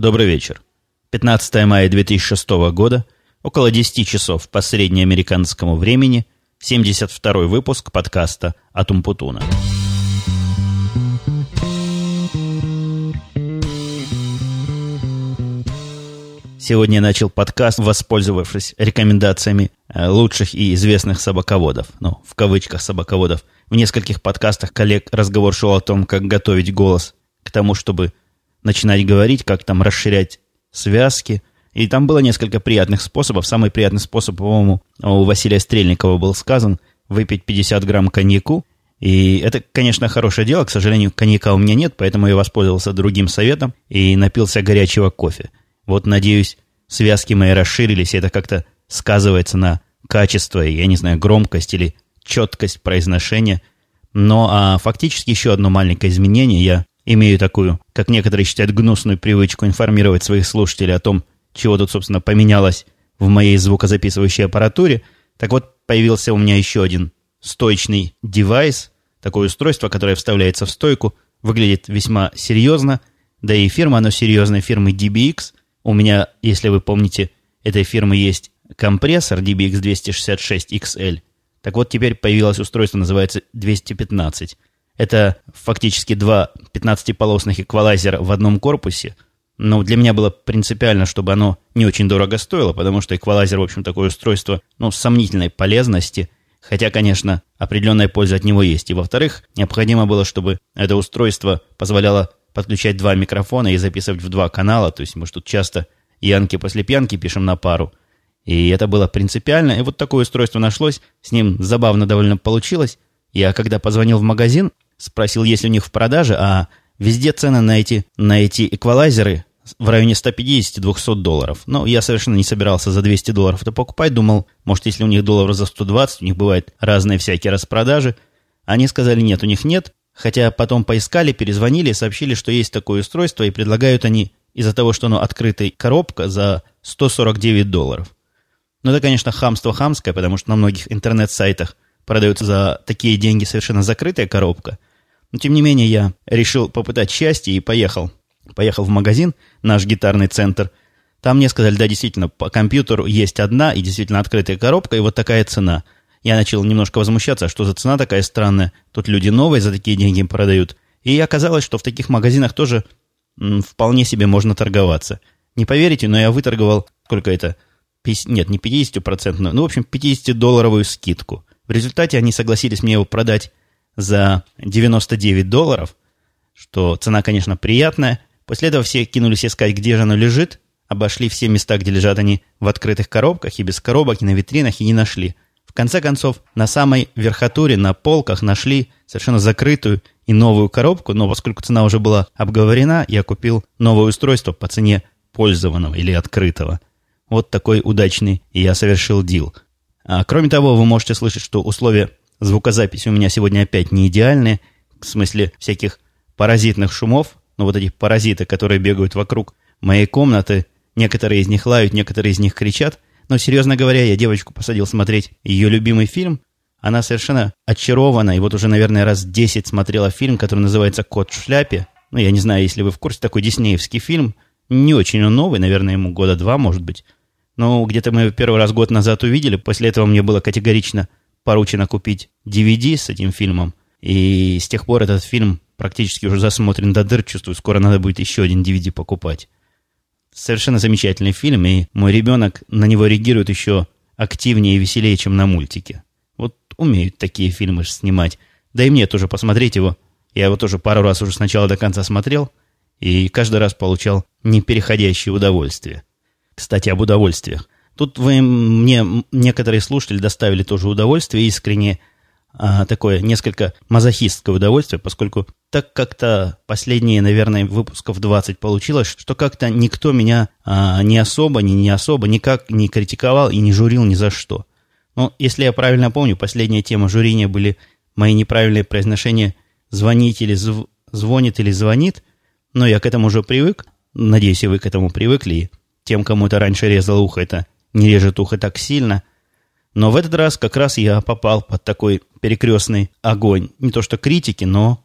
Добрый вечер. 15 мая 2006 года, около 10 часов по среднеамериканскому времени, 72 выпуск подкаста «Атумпутуна». Сегодня я начал подкаст, воспользовавшись рекомендациями э, лучших и известных собаководов. Ну, в кавычках собаководов. В нескольких подкастах коллег разговор шел о том, как готовить голос к тому, чтобы начинать говорить, как там расширять связки. И там было несколько приятных способов. Самый приятный способ, по-моему, у Василия Стрельникова был сказан – выпить 50 грамм коньяку. И это, конечно, хорошее дело. К сожалению, коньяка у меня нет, поэтому я воспользовался другим советом и напился горячего кофе. Вот, надеюсь, связки мои расширились, и это как-то сказывается на качество, я не знаю, громкость или четкость произношения. Но а фактически еще одно маленькое изменение. Я имею такую, как некоторые считают, гнусную привычку информировать своих слушателей о том, чего тут, собственно, поменялось в моей звукозаписывающей аппаратуре. Так вот, появился у меня еще один стоечный девайс, такое устройство, которое вставляется в стойку, выглядит весьма серьезно, да и фирма, оно серьезная, фирмы DBX. У меня, если вы помните, этой фирмы есть компрессор DBX 266 XL. Так вот, теперь появилось устройство, называется 215. Это фактически два 15-полосных эквалайзера в одном корпусе. Но для меня было принципиально, чтобы оно не очень дорого стоило, потому что эквалайзер, в общем, такое устройство, ну, сомнительной полезности. Хотя, конечно, определенная польза от него есть. И, во-вторых, необходимо было, чтобы это устройство позволяло подключать два микрофона и записывать в два канала. То есть мы же тут часто янки после пьянки пишем на пару. И это было принципиально. И вот такое устройство нашлось. С ним забавно довольно получилось. Я когда позвонил в магазин, спросил, есть ли у них в продаже, а везде цены на эти, на эти эквалайзеры в районе 150-200 долларов. Но я совершенно не собирался за 200 долларов это покупать. Думал, может, если у них долларов за 120, у них бывают разные всякие распродажи. Они сказали, нет, у них нет. Хотя потом поискали, перезвонили сообщили, что есть такое устройство, и предлагают они из-за того, что оно открытая коробка за 149 долларов. Но это, конечно, хамство хамское, потому что на многих интернет-сайтах продается за такие деньги совершенно закрытая коробка – но, тем не менее, я решил попытать счастье и поехал. Поехал в магазин, наш гитарный центр. Там мне сказали, да, действительно, по компьютеру есть одна и действительно открытая коробка, и вот такая цена. Я начал немножко возмущаться, что за цена такая странная. Тут люди новые за такие деньги продают. И оказалось, что в таких магазинах тоже м, вполне себе можно торговаться. Не поверите, но я выторговал, сколько это? 50, нет, не 50%, ну, в общем, 50-долларовую скидку. В результате они согласились мне его продать за 99 долларов, что цена, конечно, приятная. После этого все кинулись искать, где же оно лежит, обошли все места, где лежат они в открытых коробках и без коробок, и на витринах, и не нашли. В конце концов, на самой верхотуре, на полках нашли совершенно закрытую и новую коробку, но поскольку цена уже была обговорена, я купил новое устройство по цене пользованного или открытого. Вот такой удачный я совершил дил. А, кроме того, вы можете слышать, что условия Звукозапись у меня сегодня опять не идеальная, в смысле всяких паразитных шумов, но вот эти паразиты, которые бегают вокруг моей комнаты, некоторые из них лают, некоторые из них кричат. Но, серьезно говоря, я девочку посадил смотреть ее любимый фильм. Она совершенно очарована, и вот уже, наверное, раз 10 смотрела фильм, который называется «Кот в шляпе». Ну, я не знаю, если вы в курсе, такой диснеевский фильм. Не очень он новый, наверное, ему года два, может быть. Но где-то мы его первый раз год назад увидели. После этого мне было категорично поручено купить DVD с этим фильмом, и с тех пор этот фильм практически уже засмотрен до дыр, чувствую, скоро надо будет еще один DVD покупать. Совершенно замечательный фильм, и мой ребенок на него реагирует еще активнее и веселее, чем на мультике. Вот умеют такие фильмы снимать. Да и мне тоже посмотреть его. Я его тоже пару раз уже сначала до конца смотрел, и каждый раз получал непереходящее удовольствие. Кстати, об удовольствиях. Тут вы мне, некоторые слушатели, доставили тоже удовольствие искренне, а, такое несколько мазохистское удовольствие, поскольку так как-то последние, наверное, выпусков 20 получилось, что как-то никто меня а, не особо, не, не особо, никак не критиковал и не журил ни за что. Но, если я правильно помню, последняя тема журения были мои неправильные произношения «звонить» или зв... «звонит» или «звонит», но я к этому уже привык, надеюсь, и вы к этому привыкли, и тем, кому это раньше резало ухо, это режет ухо так сильно. Но в этот раз как раз я попал под такой перекрестный огонь. Не то что критики, но...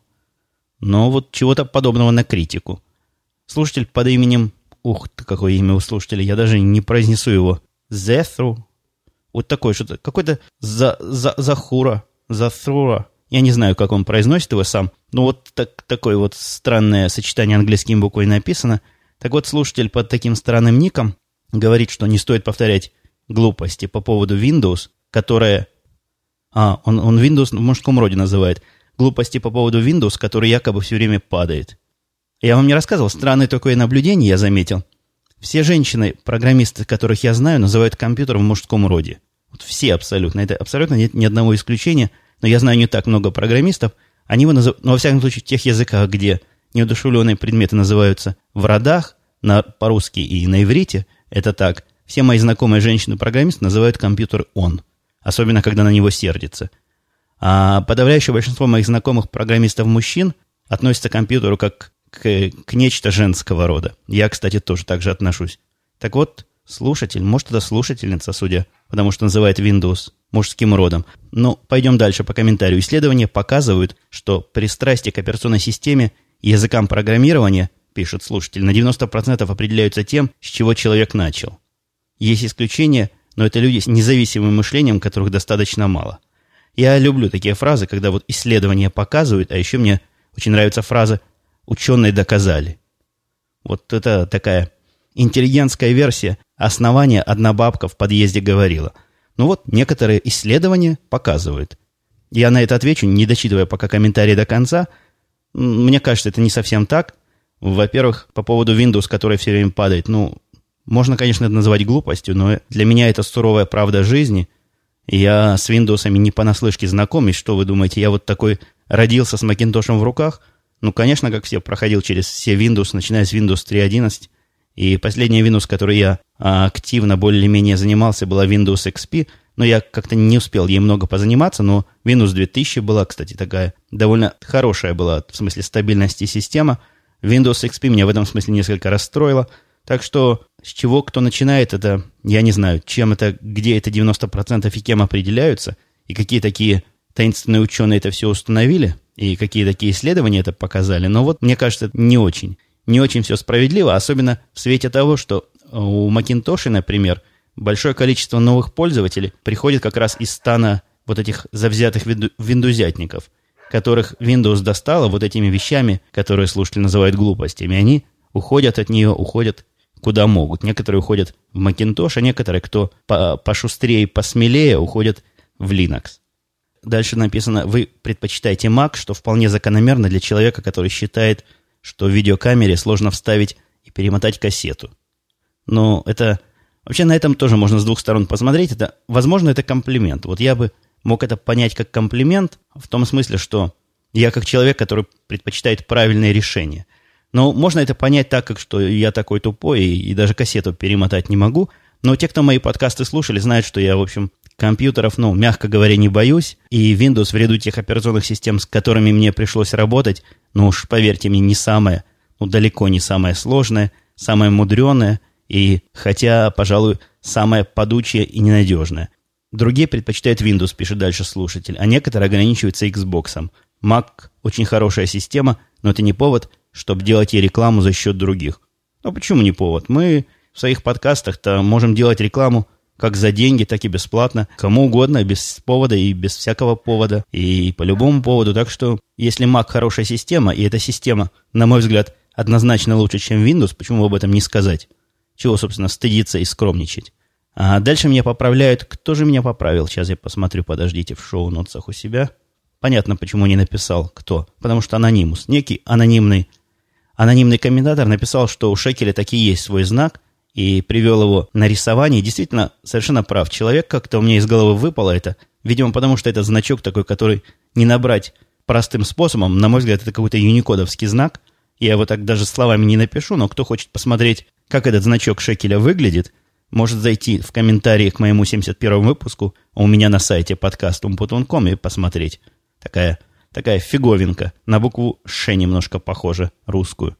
Но вот чего-то подобного на критику. Слушатель под именем Ух ты, какое имя у слушателя. Я даже не произнесу его. Зефру. Вот такое что-то. Какой-то за, за, Захура. Зафрура. Я не знаю, как он произносит его сам. Но вот так, такое вот странное сочетание английским буквой написано. Так вот, слушатель под таким странным ником говорит, что не стоит повторять глупости по поводу Windows, которая... А, он, он Windows в мужском роде называет. Глупости по поводу Windows, который якобы все время падает. Я вам не рассказывал, странное такое наблюдение я заметил. Все женщины, программисты, которых я знаю, называют компьютер в мужском роде. Вот все абсолютно. Это абсолютно нет ни одного исключения. Но я знаю не так много программистов. Они его называют, ну, во всяком случае, в тех языках, где неудушевленные предметы называются в родах, на, по-русски и на иврите, это так. Все мои знакомые женщины-программисты называют компьютер «он». Особенно, когда на него сердится. А подавляющее большинство моих знакомых программистов-мужчин относятся к компьютеру как к, к нечто женского рода. Я, кстати, тоже так же отношусь. Так вот, слушатель, может, это слушательница, судя, потому что называет Windows мужским родом. Но пойдем дальше по комментарию. Исследования показывают, что пристрастие к операционной системе языкам программирования, пишет слушатель, на 90% определяются тем, с чего человек начал. Есть исключения, но это люди с независимым мышлением, которых достаточно мало. Я люблю такие фразы, когда вот исследования показывают, а еще мне очень нравится фраза ученые доказали. Вот это такая интеллигентская версия основания одна бабка в подъезде говорила. Ну вот, некоторые исследования показывают. Я на это отвечу, не дочитывая пока комментарий до конца. Мне кажется, это не совсем так. Во-первых, по поводу Windows, который все время падает, ну, можно, конечно, это называть глупостью, но для меня это суровая правда жизни. Я с Windows не понаслышке знаком, и что вы думаете, я вот такой родился с Макинтошем в руках – ну, конечно, как все, проходил через все Windows, начиная с Windows 3.11. И последняя Windows, которой я а, активно более-менее занимался, была Windows XP. Но я как-то не успел ей много позаниматься, но Windows 2000 была, кстати, такая довольно хорошая была, в смысле стабильности система. Windows XP меня в этом смысле несколько расстроила. Так что с чего кто начинает, это я не знаю, чем это, где это 90% и кем определяются, и какие такие таинственные ученые это все установили, и какие такие исследования это показали, но вот мне кажется, не очень. Не очень все справедливо, особенно в свете того, что у Макинтоши, например, большое количество новых пользователей приходит как раз из стана вот этих завзятых виндузятников, которых Windows достала вот этими вещами, которые слушатели называют глупостями. Они уходят от нее, уходят куда могут. Некоторые уходят в Macintosh, а некоторые, кто пошустрее, посмелее, уходят в Linux. Дальше написано, вы предпочитаете Mac, что вполне закономерно для человека, который считает, что в видеокамере сложно вставить и перемотать кассету. Но это... Вообще на этом тоже можно с двух сторон посмотреть. Это, возможно, это комплимент. Вот я бы мог это понять как комплимент в том смысле, что я как человек, который предпочитает правильные решения. Но можно это понять так, как что я такой тупой и, и даже кассету перемотать не могу. Но те, кто мои подкасты слушали, знают, что я, в общем, Компьютеров, ну, мягко говоря, не боюсь, и Windows в ряду тех операционных систем, с которыми мне пришлось работать, ну уж поверьте мне, не самое, ну, далеко не самое сложное, самое мудреное, и, хотя, пожалуй, самое подучее и ненадежное. Другие предпочитают Windows, пишет дальше слушатель, а некоторые ограничиваются Xbox. Mac очень хорошая система, но это не повод, чтобы делать ей рекламу за счет других. Ну почему не повод? Мы в своих подкастах-то можем делать рекламу как за деньги, так и бесплатно, кому угодно, без повода и без всякого повода, и по любому поводу. Так что, если Mac хорошая система, и эта система, на мой взгляд, однозначно лучше, чем Windows, почему об этом не сказать? Чего, собственно, стыдиться и скромничать? А дальше меня поправляют. Кто же меня поправил? Сейчас я посмотрю, подождите, в шоу-нотсах у себя. Понятно, почему не написал кто. Потому что анонимус. Некий анонимный, анонимный комментатор написал, что у Шекеля таки есть свой знак, и привел его на рисование. действительно, совершенно прав. Человек как-то у меня из головы выпало это. Видимо, потому что это значок такой, который не набрать простым способом. На мой взгляд, это какой-то юникодовский знак. Я его так даже словами не напишу, но кто хочет посмотреть, как этот значок шекеля выглядит, может зайти в комментарии к моему 71 выпуску а у меня на сайте подкастум.com и посмотреть. Такая, такая фиговинка. На букву «Ш» немножко похожа, русскую.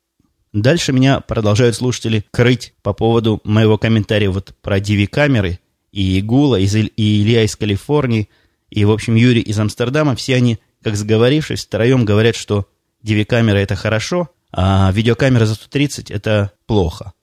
Дальше меня продолжают слушатели крыть по поводу моего комментария вот про DV-камеры и Гула, и Илья из Калифорнии, и, в общем, Юрий из Амстердама. Все они, как сговорившись, втроем говорят, что DV-камера – это хорошо, а видеокамера за 130 – это плохо.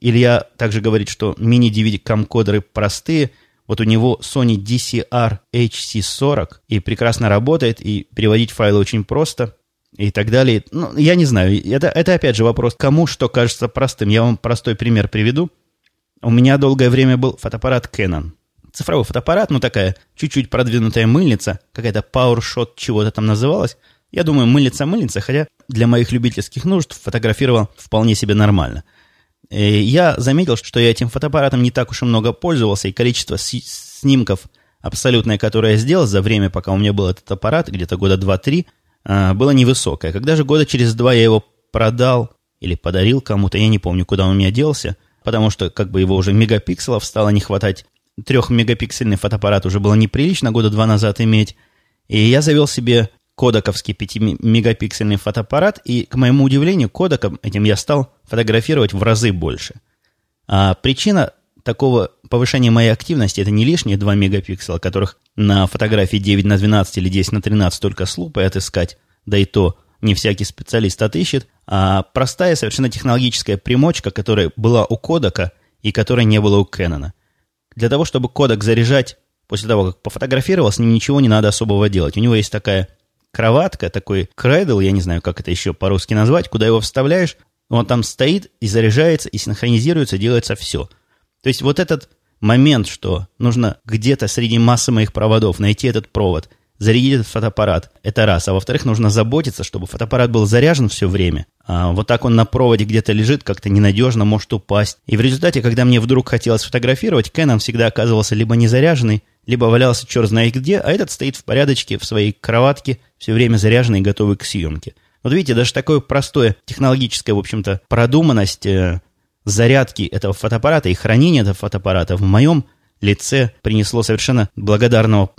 Илья также говорит, что мини-DVD-камкодеры простые. Вот у него Sony DCR HC40 и прекрасно работает, и переводить файлы очень просто и так далее. Ну, я не знаю. Это, это опять же вопрос, кому что кажется простым. Я вам простой пример приведу. У меня долгое время был фотоаппарат Canon. Цифровой фотоаппарат, ну такая чуть-чуть продвинутая мыльница, какая-то PowerShot чего-то там называлась. Я думаю, мыльница-мыльница, хотя для моих любительских нужд фотографировал вполне себе нормально. И я заметил, что я этим фотоаппаратом не так уж и много пользовался, и количество снимков абсолютное, которое я сделал за время, пока у меня был этот аппарат, где-то года 2-3, а, было невысокое. Когда же года через два я его продал или подарил кому-то, я не помню, куда он у меня делся, потому что как бы его уже мегапикселов стало не хватать. Трехмегапиксельный фотоаппарат уже было неприлично года два назад иметь. И я завел себе кодековский 5-мегапиксельный фотоаппарат, и, к моему удивлению, кодеком этим я стал фотографировать в разы больше. А причина такого повышения моей активности это не лишние 2 мегапикселя, которых на фотографии 9 на 12 или 10 на 13 только с лупой отыскать, да и то не всякий специалист отыщет, а простая совершенно технологическая примочка, которая была у кодека и которой не было у Кэнона. Для того, чтобы кодек заряжать после того, как пофотографировал, с ним ничего не надо особого делать. У него есть такая кроватка, такой кредл, я не знаю, как это еще по-русски назвать, куда его вставляешь, он там стоит и заряжается, и синхронизируется, делается все – то есть вот этот момент, что нужно где-то среди массы моих проводов найти этот провод, зарядить этот фотоаппарат, это раз. А во-вторых, нужно заботиться, чтобы фотоаппарат был заряжен все время. А вот так он на проводе где-то лежит, как-то ненадежно, может упасть. И в результате, когда мне вдруг хотелось фотографировать, Canon всегда оказывался либо не заряженный, либо валялся черт знает где, а этот стоит в порядочке в своей кроватке, все время заряженный и готовый к съемке. Вот видите, даже такое простое технологическое, в общем-то, продуманность э, зарядки этого фотоаппарата и хранения этого фотоаппарата в моем лице принесло совершенно благодарного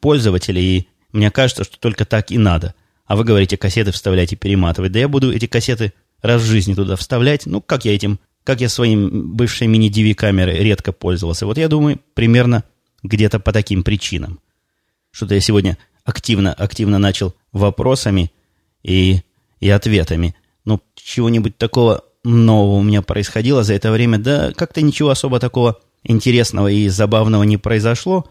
пользователя, и мне кажется, что только так и надо. А вы говорите, кассеты вставлять и перематывать. Да я буду эти кассеты раз в жизни туда вставлять. Ну, как я этим, как я своим бывшей мини-DV-камерой редко пользовался. Вот я думаю, примерно где-то по таким причинам. Что-то я сегодня активно, активно начал вопросами и, и ответами. Ну, чего-нибудь такого нового у меня происходило за это время, да как-то ничего особо такого интересного и забавного не произошло.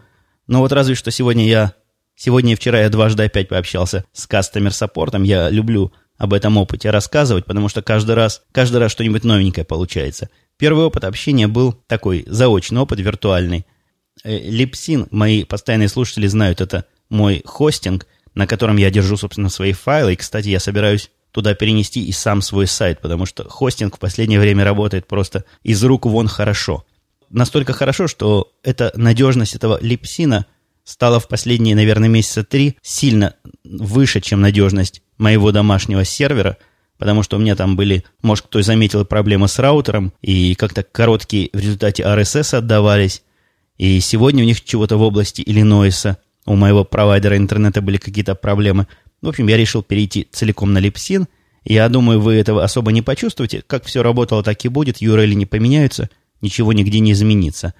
Но вот разве что сегодня я... Сегодня и вчера я дважды опять пообщался с кастомер-саппортом. Я люблю об этом опыте рассказывать, потому что каждый раз, каждый раз что-нибудь новенькое получается. Первый опыт общения был такой заочный опыт, виртуальный. Липсин, э, мои постоянные слушатели знают, это мой хостинг, на котором я держу, собственно, свои файлы. И, кстати, я собираюсь туда перенести и сам свой сайт, потому что хостинг в последнее время работает просто из рук вон хорошо. Настолько хорошо, что эта надежность этого липсина стала в последние, наверное, месяца три сильно выше, чем надежность моего домашнего сервера, потому что у меня там были, может, кто заметил проблемы с раутером, и как-то короткие в результате RSS отдавались, и сегодня у них чего-то в области Иллинойса, у моего провайдера интернета были какие-то проблемы – в общем, я решил перейти целиком на липсин. Я думаю, вы этого особо не почувствуете. Как все работало, так и будет. URL не поменяются, ничего нигде не изменится.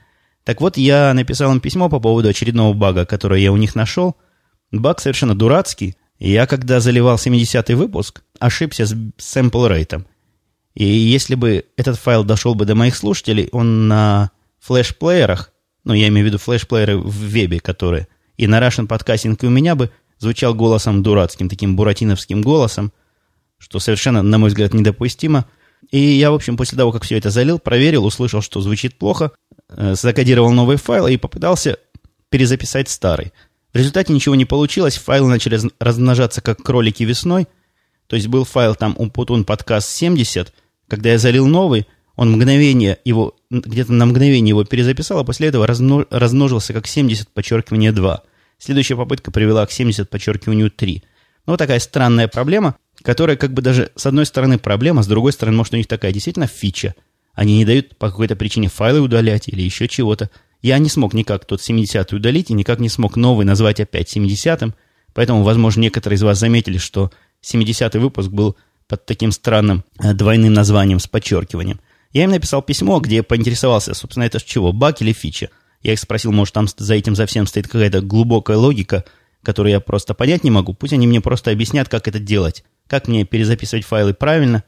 Так вот, я написал им письмо по поводу очередного бага, который я у них нашел. Баг совершенно дурацкий. Я, когда заливал 70-й выпуск, ошибся с sample рейтом. И если бы этот файл дошел бы до моих слушателей, он на флеш-плеерах, ну, я имею в виду флеш-плееры в вебе, которые, и на Russian Podcasting у меня бы звучал голосом дурацким, таким буратиновским голосом, что совершенно, на мой взгляд, недопустимо. И я, в общем, после того, как все это залил, проверил, услышал, что звучит плохо, э, закодировал новый файл и попытался перезаписать старый. В результате ничего не получилось, файлы начали размножаться как кролики весной. То есть был файл там Умпутун подкаст 70, когда я залил новый, он мгновение его, где-то на мгновение его перезаписал, а после этого размножился как 70, подчеркивание 2. Следующая попытка привела к 70, подчеркиванию 3. Ну, вот такая странная проблема, которая как бы даже с одной стороны проблема, с другой стороны, может, у них такая действительно фича. Они не дают по какой-то причине файлы удалять или еще чего-то. Я не смог никак тот 70-й удалить и никак не смог новый назвать опять 70-м. Поэтому, возможно, некоторые из вас заметили, что 70-й выпуск был под таким странным э, двойным названием с подчеркиванием. Я им написал письмо, где поинтересовался, собственно, это чего, баг или фича. Я их спросил, может, там за этим за всем стоит какая-то глубокая логика, которую я просто понять не могу. Пусть они мне просто объяснят, как это делать. Как мне перезаписывать файлы правильно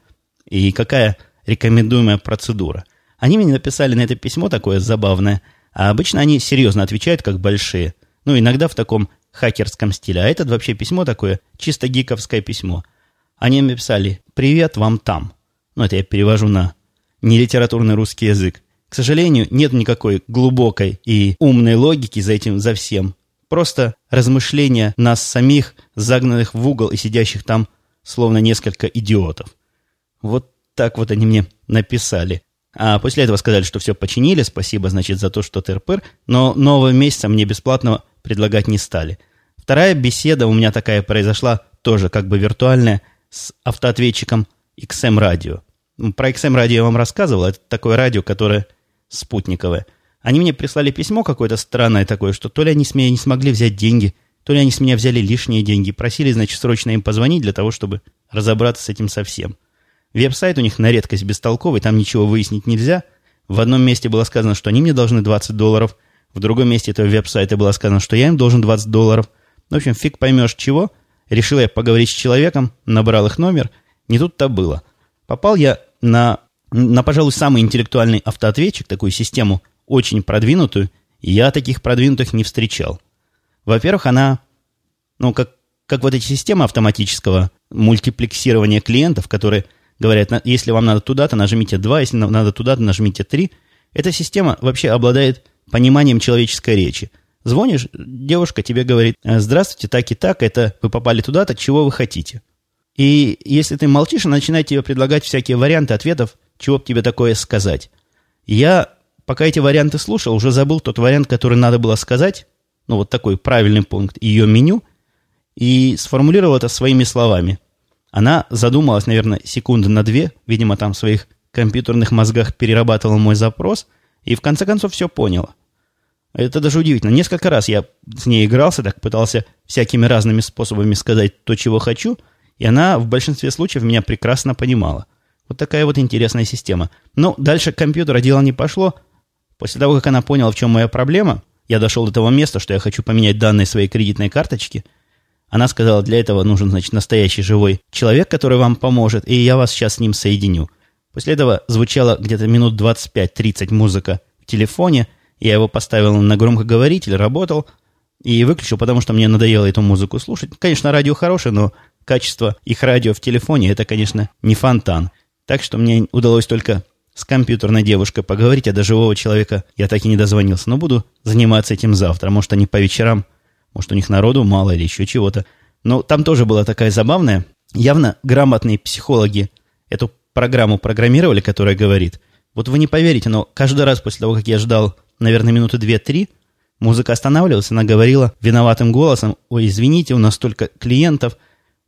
и какая рекомендуемая процедура. Они мне написали на это письмо такое забавное, а обычно они серьезно отвечают, как большие. Ну, иногда в таком хакерском стиле. А это вообще письмо такое, чисто гиковское письмо. Они мне писали «Привет вам там». Ну, это я перевожу на нелитературный русский язык. К сожалению, нет никакой глубокой и умной логики за этим, за всем. Просто размышления нас самих, загнанных в угол и сидящих там, словно несколько идиотов. Вот так вот они мне написали. А после этого сказали, что все починили, спасибо, значит, за то, что тыр-пыр, но нового месяца мне бесплатно предлагать не стали. Вторая беседа у меня такая произошла, тоже как бы виртуальная, с автоответчиком XM радио. Про XM радио я вам рассказывал, это такое радио, которое спутниковое. Они мне прислали письмо какое-то странное такое, что то ли они с меня не смогли взять деньги, то ли они с меня взяли лишние деньги, просили, значит, срочно им позвонить для того, чтобы разобраться с этим совсем. Веб-сайт у них на редкость бестолковый, там ничего выяснить нельзя. В одном месте было сказано, что они мне должны 20 долларов, в другом месте этого веб-сайта было сказано, что я им должен 20 долларов. В общем, фиг поймешь чего. Решил я поговорить с человеком, набрал их номер. Не тут-то было. Попал я на, на, пожалуй, самый интеллектуальный автоответчик, такую систему очень продвинутую, я таких продвинутых не встречал. Во-первых, она, ну, как, как вот эти системы автоматического мультиплексирования клиентов, которые говорят, если вам надо туда-то, нажмите 2, если надо туда-то, нажмите 3. Эта система вообще обладает пониманием человеческой речи. Звонишь, девушка тебе говорит, здравствуйте, так и так, это вы попали туда-то, чего вы хотите. И если ты молчишь, начинает тебе предлагать всякие варианты ответов, чего бы тебе такое сказать. Я, пока эти варианты слушал, уже забыл тот вариант, который надо было сказать, ну вот такой правильный пункт, ее меню, и сформулировал это своими словами. Она задумалась, наверное, секунды на две, видимо, там в своих компьютерных мозгах перерабатывала мой запрос, и в конце концов все поняла. Это даже удивительно. Несколько раз я с ней игрался, так пытался всякими разными способами сказать то, чего хочу – и она в большинстве случаев меня прекрасно понимала. Вот такая вот интересная система. Но дальше компьютера дело не пошло. После того, как она поняла, в чем моя проблема, я дошел до того места, что я хочу поменять данные своей кредитной карточки. Она сказала, для этого нужен, значит, настоящий живой человек, который вам поможет, и я вас сейчас с ним соединю. После этого звучала где-то минут 25-30 музыка в телефоне, я его поставил на громкоговоритель, работал, и выключил, потому что мне надоело эту музыку слушать. Конечно, радио хорошее, но качество их радио в телефоне – это, конечно, не фонтан. Так что мне удалось только с компьютерной девушкой поговорить, а до живого человека я так и не дозвонился. Но буду заниматься этим завтра. Может, они по вечерам, может, у них народу мало или еще чего-то. Но там тоже была такая забавная. Явно грамотные психологи эту программу программировали, которая говорит. Вот вы не поверите, но каждый раз после того, как я ждал, наверное, минуты две-три, музыка останавливалась, она говорила виноватым голосом, ой, извините, у нас столько клиентов,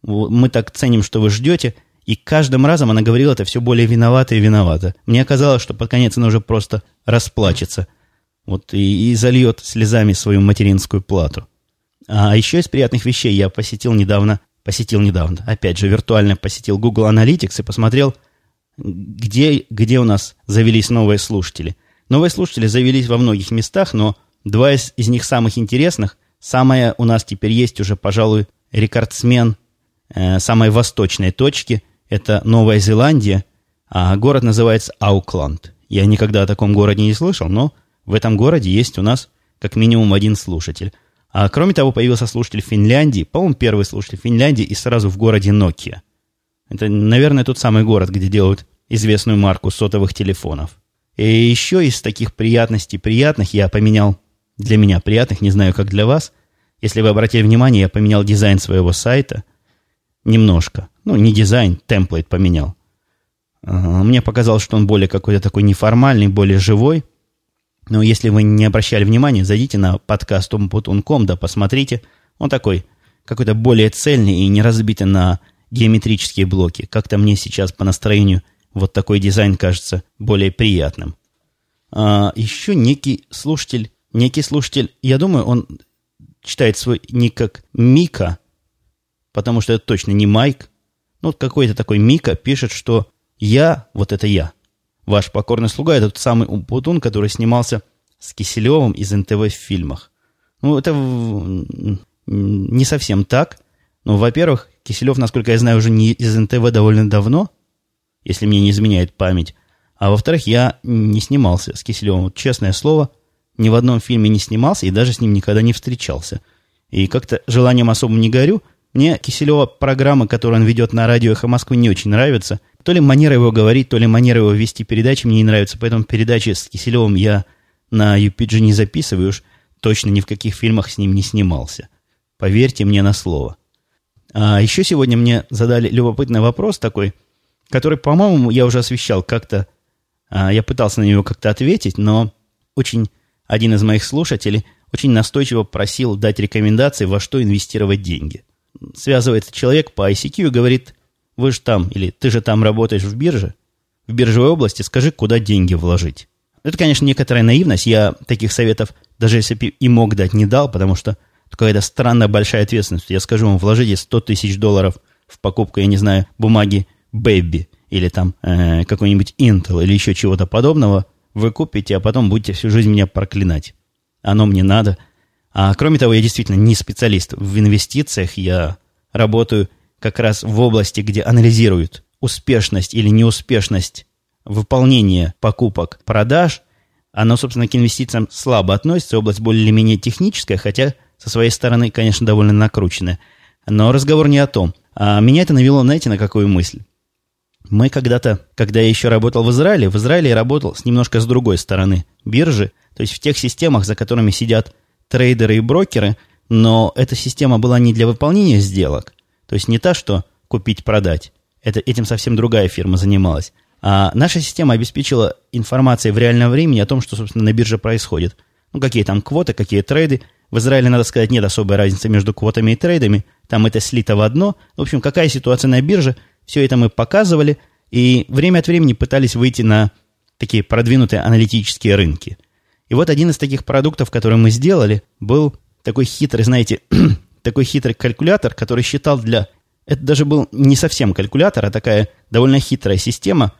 мы так ценим, что вы ждете. И каждым разом она говорила это все более виновата и виновата. Мне казалось, что под конец она уже просто расплачется. Вот и, и зальет слезами свою материнскую плату. А еще из приятных вещей я посетил недавно, посетил недавно, опять же, виртуально посетил Google Analytics и посмотрел, где, где у нас завелись новые слушатели. Новые слушатели завелись во многих местах, но два из, из них самых интересных. Самая у нас теперь есть уже, пожалуй, рекордсмен Э, самой восточной точки. Это Новая Зеландия, а город называется Аукланд. Я никогда о таком городе не слышал, но в этом городе есть у нас как минимум один слушатель. А кроме того, появился слушатель Финляндии, по-моему, первый слушатель Финляндии и сразу в городе Nokia. Это, наверное, тот самый город, где делают известную марку сотовых телефонов. И еще из таких приятностей приятных я поменял, для меня приятных, не знаю, как для вас. Если вы обратили внимание, я поменял дизайн своего сайта – Немножко. Ну, не дизайн, темплейт поменял. Мне показалось, что он более какой-то такой неформальный, более живой. Но если вы не обращали внимания, зайдите на подкаст umputun.com, да посмотрите. Он такой, какой-то более цельный и не разбитый на геометрические блоки. Как-то мне сейчас по настроению вот такой дизайн кажется более приятным. А еще некий слушатель, некий слушатель, я думаю, он читает свой ник как Мика, потому что это точно не Майк. Ну, вот какой-то такой Мика пишет, что я, вот это я, ваш покорный слуга, это тот самый Умпутун, который снимался с Киселевым из НТВ в фильмах. Ну, это не совсем так. Но, во-первых, Киселев, насколько я знаю, уже не из НТВ довольно давно, если мне не изменяет память. А во-вторых, я не снимался с Киселевым. Вот, честное слово, ни в одном фильме не снимался и даже с ним никогда не встречался. И как-то желанием особым не горю. Мне Киселева программа, которую он ведет на радио «Эхо Москвы», не очень нравится. То ли манера его говорить, то ли манера его вести передачи мне не нравится. Поэтому передачи с Киселевым я на UPG не записываю уж. Точно ни в каких фильмах с ним не снимался. Поверьте мне на слово. А еще сегодня мне задали любопытный вопрос такой, который, по-моему, я уже освещал как-то. А, я пытался на него как-то ответить, но очень один из моих слушателей очень настойчиво просил дать рекомендации, во что инвестировать деньги. Связывается человек по ICQ и говорит, вы же там, или ты же там работаешь в бирже, в биржевой области, скажи, куда деньги вложить. Это, конечно, некоторая наивность. Я таких советов, даже если бы и мог дать, не дал, потому что какая-то странная большая ответственность. Я скажу вам, вложите 100 тысяч долларов в покупку, я не знаю, бумаги Baby или там э, какой-нибудь Intel или еще чего-то подобного, вы купите, а потом будете всю жизнь меня проклинать. Оно мне надо. А кроме того, я действительно не специалист в инвестициях. Я работаю как раз в области, где анализируют успешность или неуспешность выполнения покупок, продаж. Оно, собственно, к инвестициям слабо относится, область более-менее техническая, хотя со своей стороны, конечно, довольно накрученная. Но разговор не о том. А меня это навело, знаете, на какую мысль? Мы когда-то, когда я еще работал в Израиле, в Израиле я работал с немножко с другой стороны биржи, то есть в тех системах, за которыми сидят трейдеры и брокеры, но эта система была не для выполнения сделок, то есть не та, что купить-продать, это, этим совсем другая фирма занималась, а наша система обеспечила информацией в реальном времени о том, что, собственно, на бирже происходит. Ну, какие там квоты, какие трейды. В Израиле, надо сказать, нет особой разницы между квотами и трейдами. Там это слито в одно. В общем, какая ситуация на бирже, все это мы показывали, и время от времени пытались выйти на такие продвинутые аналитические рынки. И вот один из таких продуктов, который мы сделали, был такой хитрый, знаете, такой хитрый калькулятор, который считал для... Это даже был не совсем калькулятор, а такая довольно хитрая система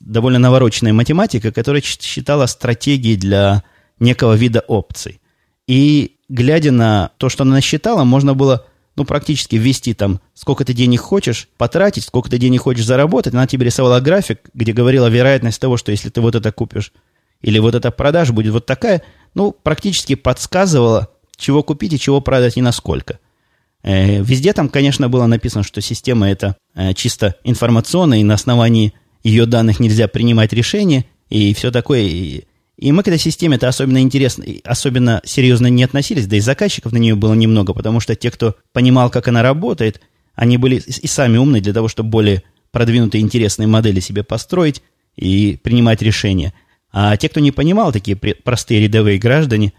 довольно навороченной математикой, которая считала стратегии для некого вида опций. И глядя на то, что она насчитала, можно было ну, практически ввести там, сколько ты денег хочешь потратить, сколько ты денег хочешь заработать. Она тебе рисовала график, где говорила вероятность того, что если ты вот это купишь или вот эта продажа будет вот такая, ну, практически подсказывала, чего купить и чего продать и насколько. Э, везде там, конечно, было написано, что система это э, чисто информационная, и на основании ее данных нельзя принимать решения, и все такое. И мы к этой системе-то особенно интересно, особенно серьезно не относились, да и заказчиков на нее было немного, потому что те, кто понимал, как она работает, они были и сами умные для того, чтобы более продвинутые интересные модели себе построить и принимать решения. А те, кто не понимал, такие простые рядовые граждане,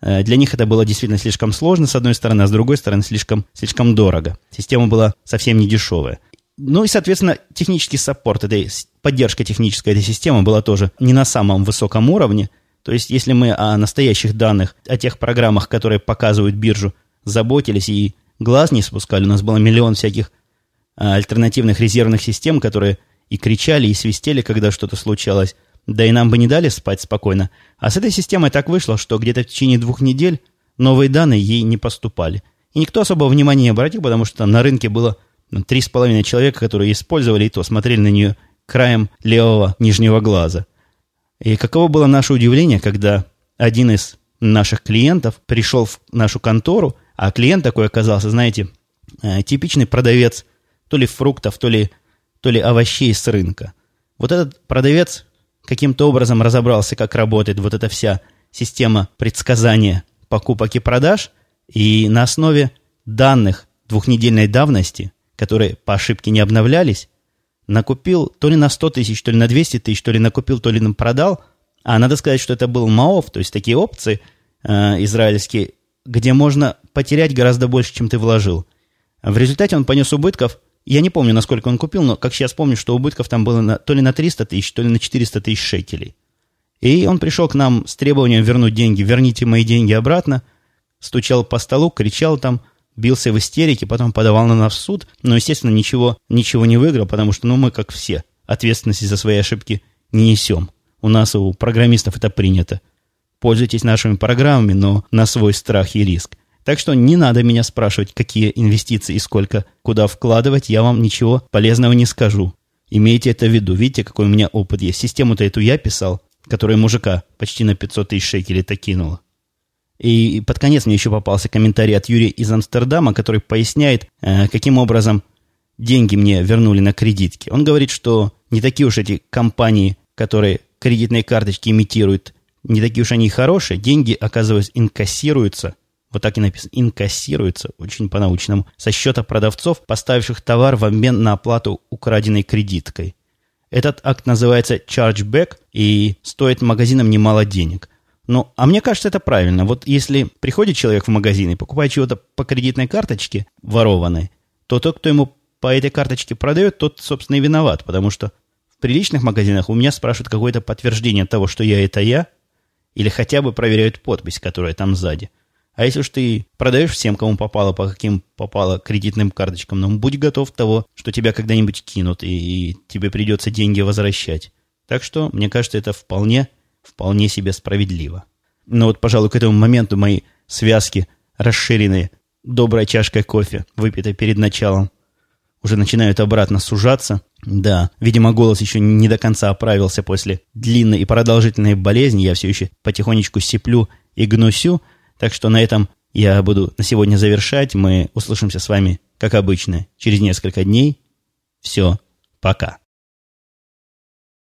э, для них это было действительно слишком сложно, с одной стороны, а с другой стороны, слишком, слишком дорого. Система была совсем не дешевая. Ну и, соответственно, технический саппорт этой, поддержка технической этой системы была тоже не на самом высоком уровне. То есть, если мы о настоящих данных, о тех программах, которые показывают биржу, заботились и глаз не спускали, у нас было миллион всяких а, альтернативных резервных систем, которые и кричали, и свистели, когда что-то случалось, да и нам бы не дали спать спокойно. А с этой системой так вышло, что где-то в течение двух недель новые данные ей не поступали. И никто особого внимания не обратил, потому что на рынке было ну, три с половиной человека, которые использовали, и то смотрели на нее краем левого нижнего глаза. И каково было наше удивление, когда один из наших клиентов пришел в нашу контору, а клиент такой оказался, знаете, э, типичный продавец то ли фруктов, то ли, то ли овощей с рынка. Вот этот продавец каким-то образом разобрался, как работает вот эта вся система предсказания покупок и продаж, и на основе данных двухнедельной давности которые по ошибке не обновлялись, накупил то ли на 100 тысяч, то ли на 200 тысяч, то ли накупил, то ли нам продал. А надо сказать, что это был МАОВ, то есть такие опции э, израильские, где можно потерять гораздо больше, чем ты вложил. В результате он понес убытков. Я не помню, насколько он купил, но как сейчас помню, что убытков там было на, то ли на 300 тысяч, то ли на 400 тысяч шекелей. И он пришел к нам с требованием вернуть деньги. Верните мои деньги обратно. Стучал по столу, кричал там – бился в истерике, потом подавал на нас в суд, но, естественно, ничего, ничего не выиграл, потому что, ну, мы, как все, ответственности за свои ошибки не несем. У нас, у программистов это принято. Пользуйтесь нашими программами, но на свой страх и риск. Так что не надо меня спрашивать, какие инвестиции и сколько куда вкладывать, я вам ничего полезного не скажу. Имейте это в виду. Видите, какой у меня опыт есть. Систему-то эту я писал, которая мужика почти на 500 тысяч шекелей-то кинула. И под конец мне еще попался комментарий от Юрия из Амстердама, который поясняет, э, каким образом деньги мне вернули на кредитки. Он говорит, что не такие уж эти компании, которые кредитные карточки имитируют, не такие уж они хорошие. Деньги, оказывается, инкассируются, вот так и написано, инкассируются, очень по-научному, со счета продавцов, поставивших товар в обмен на оплату украденной кредиткой. Этот акт называется chargeback и стоит магазинам немало денег – ну, а мне кажется, это правильно. Вот если приходит человек в магазин и покупает чего-то по кредитной карточке ворованной, то тот, кто ему по этой карточке продает, тот, собственно, и виноват, потому что в приличных магазинах у меня спрашивают какое-то подтверждение того, что я это я, или хотя бы проверяют подпись, которая там сзади. А если уж ты продаешь всем, кому попало, по каким попало кредитным карточкам, ну, будь готов того, что тебя когда-нибудь кинут, и, и тебе придется деньги возвращать. Так что, мне кажется, это вполне вполне себе справедливо. Но вот, пожалуй, к этому моменту мои связки расширенные, добрая чашка кофе, выпитая перед началом, уже начинают обратно сужаться. Да, видимо, голос еще не до конца оправился после длинной и продолжительной болезни. Я все еще потихонечку сиплю и гнусю. Так что на этом я буду на сегодня завершать. Мы услышимся с вами, как обычно, через несколько дней. Все, пока.